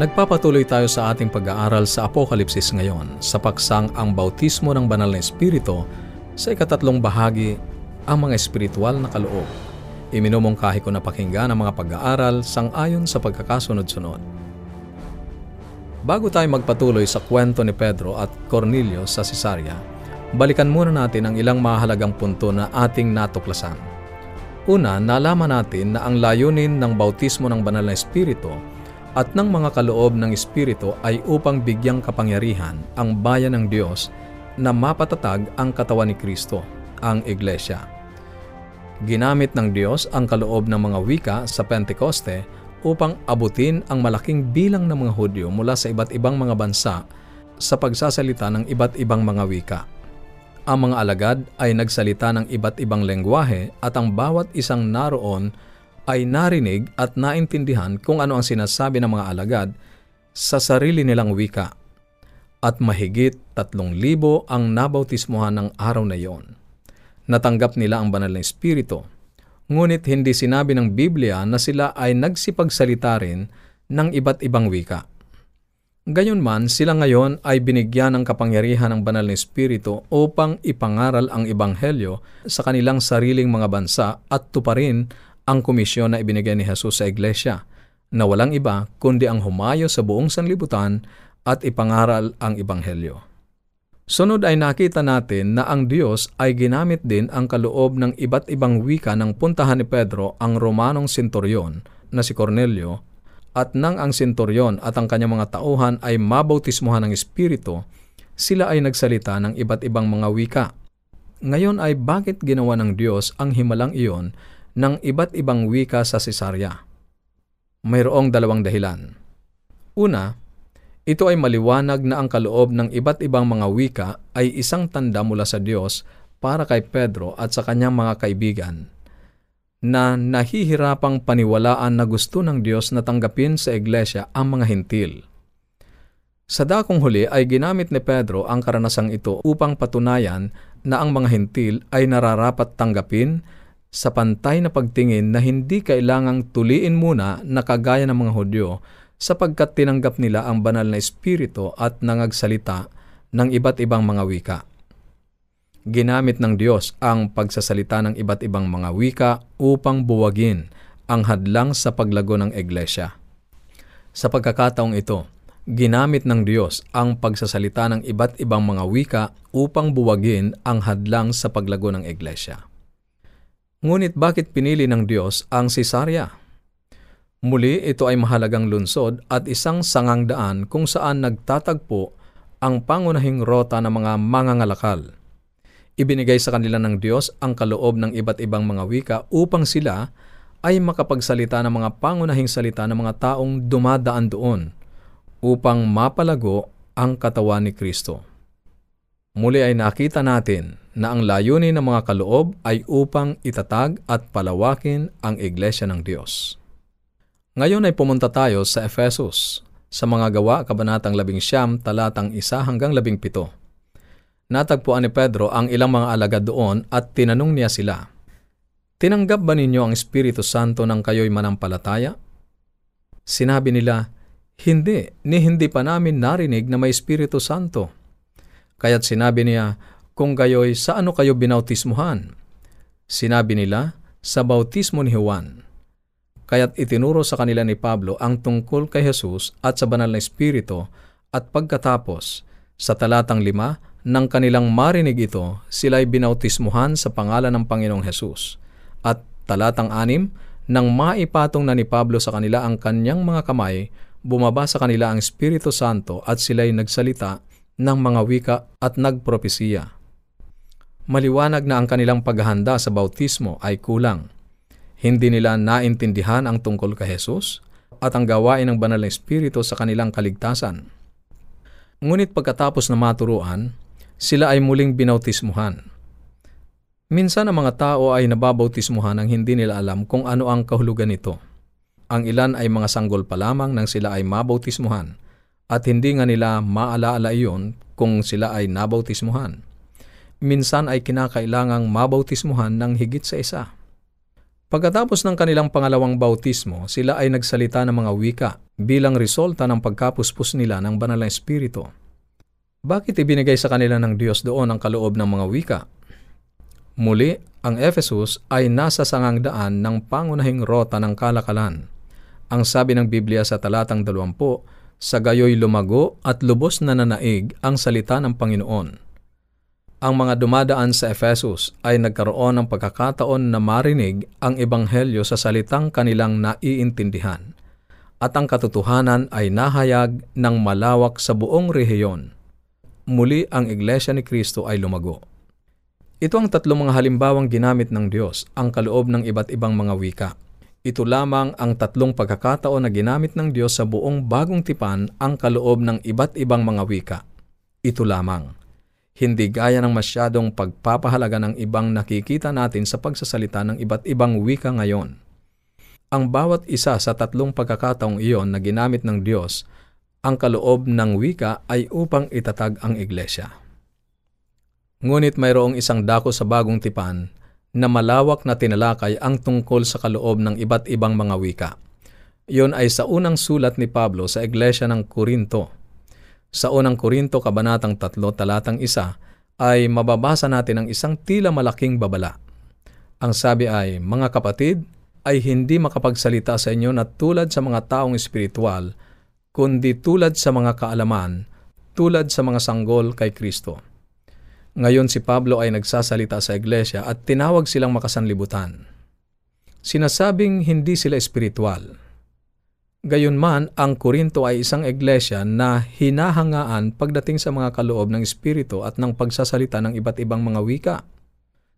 Nagpapatuloy tayo sa ating pag-aaral sa Apokalipsis ngayon sa paksang ang bautismo ng banal na Espiritu sa ikatatlong bahagi ang mga espiritual na kaloob. Iminumungkahi ko na pakinggan ang mga pag-aaral sang-ayon sa pagkakasunod-sunod. Bago tayo magpatuloy sa kwento ni Pedro at Cornelio sa Cesarea, balikan muna natin ang ilang mahalagang punto na ating natuklasan. Una, nalaman natin na ang layunin ng bautismo ng banal na Espiritu at ng mga kaloob ng Espiritu ay upang bigyang kapangyarihan ang bayan ng Diyos na mapatatag ang katawan ni Kristo, ang Iglesia. Ginamit ng Diyos ang kaloob ng mga wika sa Pentekoste upang abutin ang malaking bilang ng mga Hudyo mula sa iba't ibang mga bansa sa pagsasalita ng iba't ibang mga wika. Ang mga alagad ay nagsalita ng iba't ibang lengguwahe at ang bawat isang naroon narinig at naintindihan kung ano ang sinasabi ng mga alagad sa sarili nilang wika. At mahigit tatlong libo ang nabautismuhan ng araw na iyon. Natanggap nila ang banal na espiritu. Ngunit hindi sinabi ng Biblia na sila ay nagsipagsalita rin ng iba't ibang wika. Gayunman, sila ngayon ay binigyan ng kapangyarihan ng banal na espiritu upang ipangaral ang ebanghelyo sa kanilang sariling mga bansa at tuparin ang komisyon na ibinigay ni Jesus sa iglesia, na walang iba kundi ang humayo sa buong sanlibutan at ipangaral ang Ibanghelyo. Sunod ay nakita natin na ang Diyos ay ginamit din ang kaloob ng iba't ibang wika ng puntahan ni Pedro ang Romanong senturyon na si Cornelio at nang ang senturyon at ang kanyang mga tauhan ay mabautismuhan ng Espiritu, sila ay nagsalita ng iba't ibang mga wika. Ngayon ay bakit ginawa ng Diyos ang himalang iyon ng iba't ibang wika sa Cesarea. Mayroong dalawang dahilan. Una, ito ay maliwanag na ang kaloob ng iba't ibang mga wika ay isang tanda mula sa Diyos para kay Pedro at sa kanyang mga kaibigan na nahihirapang paniwalaan na gusto ng Diyos na tanggapin sa iglesia ang mga hintil. Sa dakong huli ay ginamit ni Pedro ang karanasang ito upang patunayan na ang mga hintil ay nararapat tanggapin sa pantay na pagtingin na hindi kailangang tuliin muna na kagaya ng mga Hudyo sapagkat tinanggap nila ang banal na espiritu at nangagsalita ng iba't ibang mga wika. Ginamit ng Diyos ang pagsasalita ng iba't ibang mga wika upang buwagin ang hadlang sa paglago ng iglesia. Sa pagkakataong ito, ginamit ng Diyos ang pagsasalita ng iba't ibang mga wika upang buwagin ang hadlang sa paglago ng iglesia. Ngunit bakit pinili ng Diyos ang Cesarea? Muli, ito ay mahalagang lunsod at isang sangang daan kung saan nagtatagpo ang pangunahing rota ng mga mangangalakal. Ibinigay sa kanila ng Diyos ang kaloob ng iba't ibang mga wika upang sila ay makapagsalita ng mga pangunahing salita ng mga taong dumadaan doon upang mapalago ang katawan ni Kristo. Muli ay nakita natin na ang layunin ng mga kaloob ay upang itatag at palawakin ang Iglesia ng Diyos. Ngayon ay pumunta tayo sa Efesus, sa mga gawa kabanatang labing siyam talatang isa hanggang labing pito. Natagpuan ni Pedro ang ilang mga alagad doon at tinanong niya sila, Tinanggap ba ninyo ang Espiritu Santo nang kayo'y manampalataya? Sinabi nila, Hindi, ni hindi pa namin narinig na may Espiritu Santo. Kaya't sinabi niya, kung gayoy sa ano kayo binautismuhan? Sinabi nila, sa bautismo ni Juan. Kaya't itinuro sa kanila ni Pablo ang tungkol kay Jesus at sa banal na Espiritu at pagkatapos, sa talatang lima, nang kanilang marinig ito, sila ay binautismuhan sa pangalan ng Panginoong Jesus. At talatang anim, nang maipatong na ni Pablo sa kanila ang kanyang mga kamay, bumaba sa kanila ang Espiritu Santo at sila'y nagsalita ng mga wika at nagpropesiya. Maliwanag na ang kanilang paghahanda sa bautismo ay kulang. Hindi nila naintindihan ang tungkol kay Jesus at ang gawain ng banal na espiritu sa kanilang kaligtasan. Ngunit pagkatapos na maturuan, sila ay muling binautismuhan. Minsan ang mga tao ay nababautismuhan nang hindi nila alam kung ano ang kahulugan nito. Ang ilan ay mga sanggol pa lamang nang sila ay mabautismuhan at hindi nga nila maalaala iyon kung sila ay nabautismuhan. Minsan ay kinakailangang mabautismuhan ng higit sa isa. Pagkatapos ng kanilang pangalawang bautismo, sila ay nagsalita ng mga wika bilang resulta ng pagkapuspos nila ng banal na espiritu. Bakit ibinigay sa kanila ng Diyos doon ang kaloob ng mga wika? Muli, ang Ephesus ay nasa sangang daan ng pangunahing rota ng kalakalan. Ang sabi ng Biblia sa talatang 20, sa gayoy lumago at lubos na nanaig ang salita ng Panginoon ang mga dumadaan sa Ephesus ay nagkaroon ng pagkakataon na marinig ang ebanghelyo sa salitang kanilang naiintindihan at ang katotohanan ay nahayag ng malawak sa buong rehiyon. Muli ang Iglesia ni Kristo ay lumago. Ito ang tatlong mga halimbawang ginamit ng Diyos, ang kaloob ng iba't ibang mga wika. Ito lamang ang tatlong pagkakataon na ginamit ng Diyos sa buong bagong tipan ang kaloob ng iba't ibang mga wika. Ito lamang hindi gaya ng masyadong pagpapahalaga ng ibang nakikita natin sa pagsasalita ng iba't ibang wika ngayon. Ang bawat isa sa tatlong pagkakataong iyon na ginamit ng Diyos, ang kaloob ng wika ay upang itatag ang iglesia. Ngunit mayroong isang dako sa bagong tipan na malawak na tinalakay ang tungkol sa kaloob ng iba't ibang mga wika. Iyon ay sa unang sulat ni Pablo sa iglesia ng Korinto sa unang Korinto Kabanatang 3 Talatang 1 ay mababasa natin ang isang tila malaking babala. Ang sabi ay, Mga kapatid, ay hindi makapagsalita sa inyo na tulad sa mga taong espiritual, kundi tulad sa mga kaalaman, tulad sa mga sanggol kay Kristo. Ngayon si Pablo ay nagsasalita sa iglesia at tinawag silang makasanlibutan. Sinasabing hindi sila espiritual, Gayunman, ang Korinto ay isang iglesia na hinahangaan pagdating sa mga kaloob ng Espiritu at ng pagsasalita ng iba't ibang mga wika.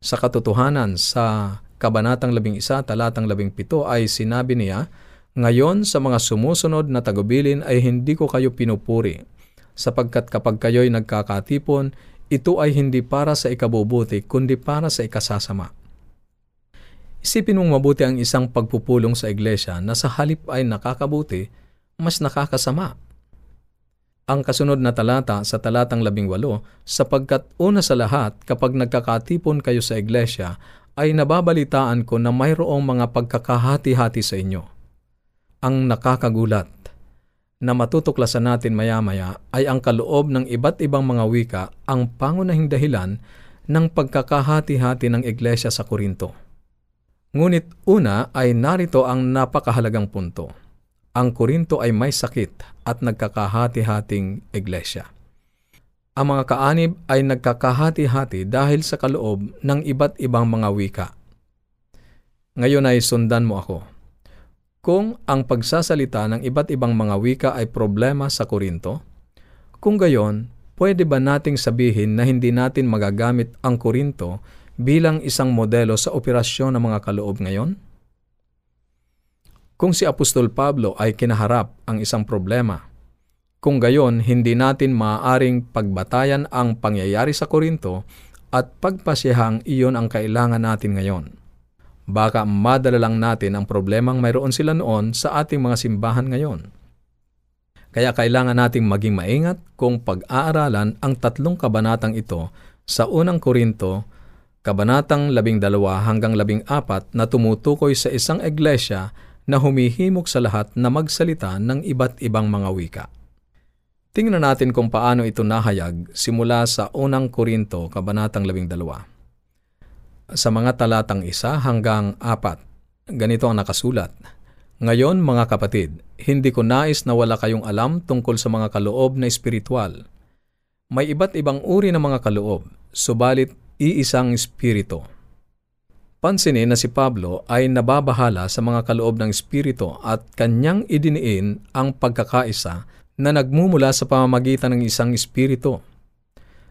Sa katotohanan, sa Kabanatang 11, talatang 17 ay sinabi niya, Ngayon sa mga sumusunod na tagubilin ay hindi ko kayo pinupuri, sapagkat kapag kayo'y nagkakatipon, ito ay hindi para sa ikabubuti, kundi para sa ikasasama. Isipin mong mabuti ang isang pagpupulong sa iglesia na sa halip ay nakakabuti, mas nakakasama. Ang kasunod na talata sa talatang labing walo, sapagkat una sa lahat kapag nagkakatipon kayo sa iglesia, ay nababalitaan ko na mayroong mga pagkakahati-hati sa inyo. Ang nakakagulat na matutuklasan natin maya-maya ay ang kaloob ng iba't ibang mga wika ang pangunahing dahilan ng pagkakahati-hati ng iglesia sa Korinto. Ngunit una ay narito ang napakahalagang punto. Ang Korinto ay may sakit at nagkakahati-hating iglesia. Ang mga kaanib ay nagkakahati-hati dahil sa kaloob ng iba't ibang mga wika. Ngayon ay sundan mo ako. Kung ang pagsasalita ng iba't ibang mga wika ay problema sa Korinto, kung gayon, pwede ba nating sabihin na hindi natin magagamit ang Korinto bilang isang modelo sa operasyon ng mga kaloob ngayon? Kung si Apostol Pablo ay kinaharap ang isang problema, kung gayon hindi natin maaaring pagbatayan ang pangyayari sa Korinto at pagpasihang iyon ang kailangan natin ngayon. Baka madala lang natin ang problemang mayroon sila noon sa ating mga simbahan ngayon. Kaya kailangan nating maging maingat kung pag-aaralan ang tatlong kabanatang ito sa unang Korinto Kabanatang 12 hanggang 14 na tumutukoy sa isang iglesia na humihimok sa lahat na magsalita ng iba't ibang mga wika. Tingnan natin kung paano ito nahayag simula sa unang Korinto, Kabanatang 12. Sa mga talatang isa hanggang apat, ganito ang nakasulat. Ngayon mga kapatid, hindi ko nais na wala kayong alam tungkol sa mga kaloob na espiritual. May iba't ibang uri ng mga kaloob, subalit iisang espiritu. Pansinin na si Pablo ay nababahala sa mga kaloob ng espiritu at kanyang idiniin ang pagkakaisa na nagmumula sa pamamagitan ng isang espiritu.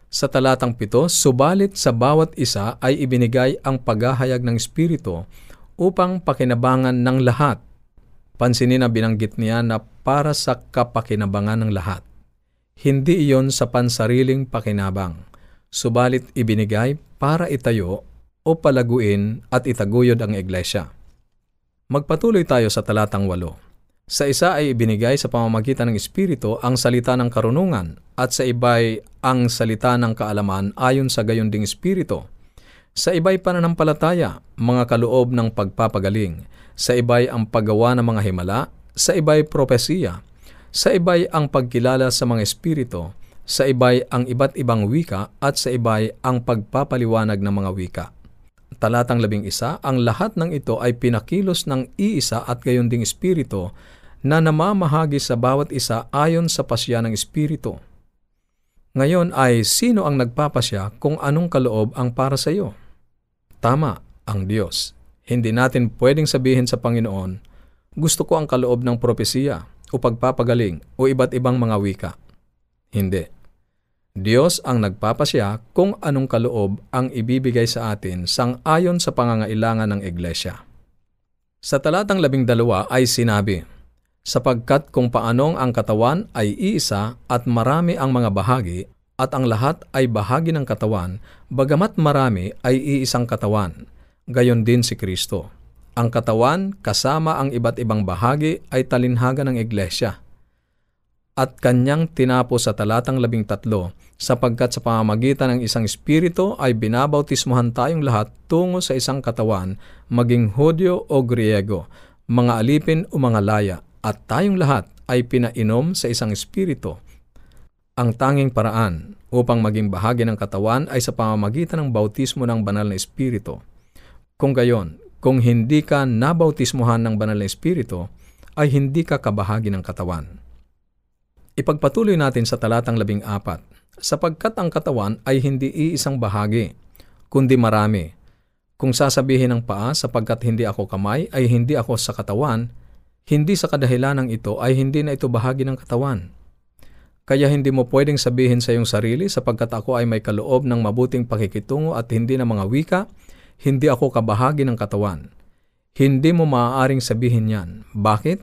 Sa talatang pito, subalit sa bawat isa ay ibinigay ang paghahayag ng espiritu upang pakinabangan ng lahat. Pansinin na binanggit niya na para sa kapakinabangan ng lahat. Hindi iyon sa pansariling pakinabang subalit ibinigay para itayo o palaguin at itaguyod ang iglesia. Magpatuloy tayo sa talatang walo. Sa isa ay ibinigay sa pamamagitan ng Espiritu ang salita ng karunungan at sa iba'y ang salita ng kaalaman ayon sa gayon ding Espiritu. Sa iba'y pananampalataya, mga kaloob ng pagpapagaling. Sa iba'y ang paggawa ng mga himala. Sa iba'y propesiya. Sa iba'y ang pagkilala sa mga espiritu. Sa iba'y ang iba't ibang wika at sa iba'y ang pagpapaliwanag ng mga wika. Talatang labing isa, ang lahat ng ito ay pinakilos ng iisa at gayon ding espiritu na namamahagi sa bawat isa ayon sa pasya ng espiritu. Ngayon ay sino ang nagpapasya kung anong kaloob ang para sa iyo? Tama, ang Diyos. Hindi natin pwedeng sabihin sa Panginoon, gusto ko ang kaloob ng propesiya o pagpapagaling o iba't ibang mga wika. Hindi. Diyos ang nagpapasya kung anong kaloob ang ibibigay sa atin sang ayon sa pangangailangan ng Iglesia. Sa talatang labing dalawa ay sinabi, sapagkat kung paanong ang katawan ay iisa at marami ang mga bahagi, at ang lahat ay bahagi ng katawan, bagamat marami ay iisang katawan. Gayon din si Kristo. Ang katawan kasama ang iba't ibang bahagi ay talinhaga ng iglesia. At kanyang tinapo sa talatang labing tatlo, sapagkat sa pamamagitan ng isang espiritu ay binabautismuhan tayong lahat tungo sa isang katawan, maging Hudyo o Griego, mga alipin o mga laya, at tayong lahat ay pinainom sa isang espiritu ang tanging paraan upang maging bahagi ng katawan ay sa pamamagitan ng bautismo ng banal na espiritu. Kung gayon, kung hindi ka nabautismuhan ng banal na espiritu, ay hindi ka kabahagi ng katawan. Ipagpatuloy natin sa talatang labing apat, sapagkat ang katawan ay hindi iisang bahagi, kundi marami. Kung sasabihin ng paa sapagkat hindi ako kamay ay hindi ako sa katawan, hindi sa kadahilanang ito ay hindi na ito bahagi ng katawan. Kaya hindi mo pwedeng sabihin sa iyong sarili sapagkat ako ay may kaloob ng mabuting pakikitungo at hindi ng mga wika, hindi ako kabahagi ng katawan. Hindi mo maaaring sabihin yan. Bakit?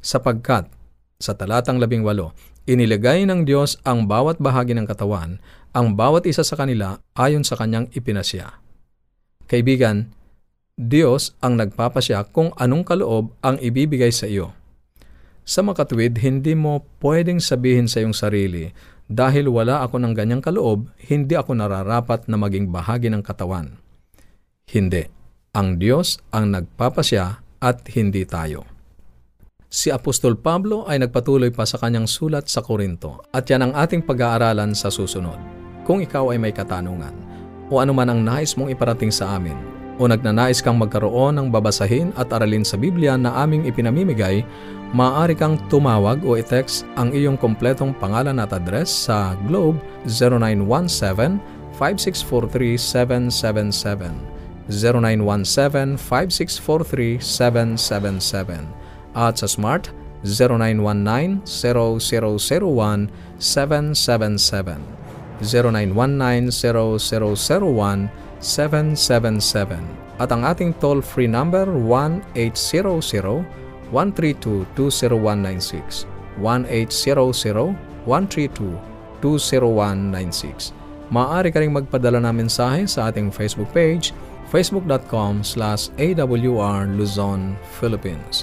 Sapagkat, sa talatang labing walo, inilagay ng Diyos ang bawat bahagi ng katawan, ang bawat isa sa kanila ayon sa kanyang ipinasya. Kaibigan, Diyos ang nagpapasya kung anong kaloob ang ibibigay sa iyo. Sa makatwid, hindi mo pwedeng sabihin sa iyong sarili, dahil wala ako ng ganyang kaloob, hindi ako nararapat na maging bahagi ng katawan. Hindi. Ang Diyos ang nagpapasya at hindi tayo. Si Apostol Pablo ay nagpatuloy pa sa kanyang sulat sa Korinto. At yan ang ating pag-aaralan sa susunod. Kung ikaw ay may katanungan o anuman ang nais mong iparating sa amin o nagnanais kang magkaroon ng babasahin at aralin sa Biblia na aming ipinamimigay, maaari kang tumawag o i-text ang iyong kompletong pangalan at address sa Globe 0917-5643-777 0917-5643-777 at sa Smart 0919-0001-777 0919-0001-777 at ang ating toll-free number 1-800 132-20196 1-800-132-20196 Maaari ka rin magpadala ng mensahe sa ating Facebook page facebook.com slash awr Luzon, Philippines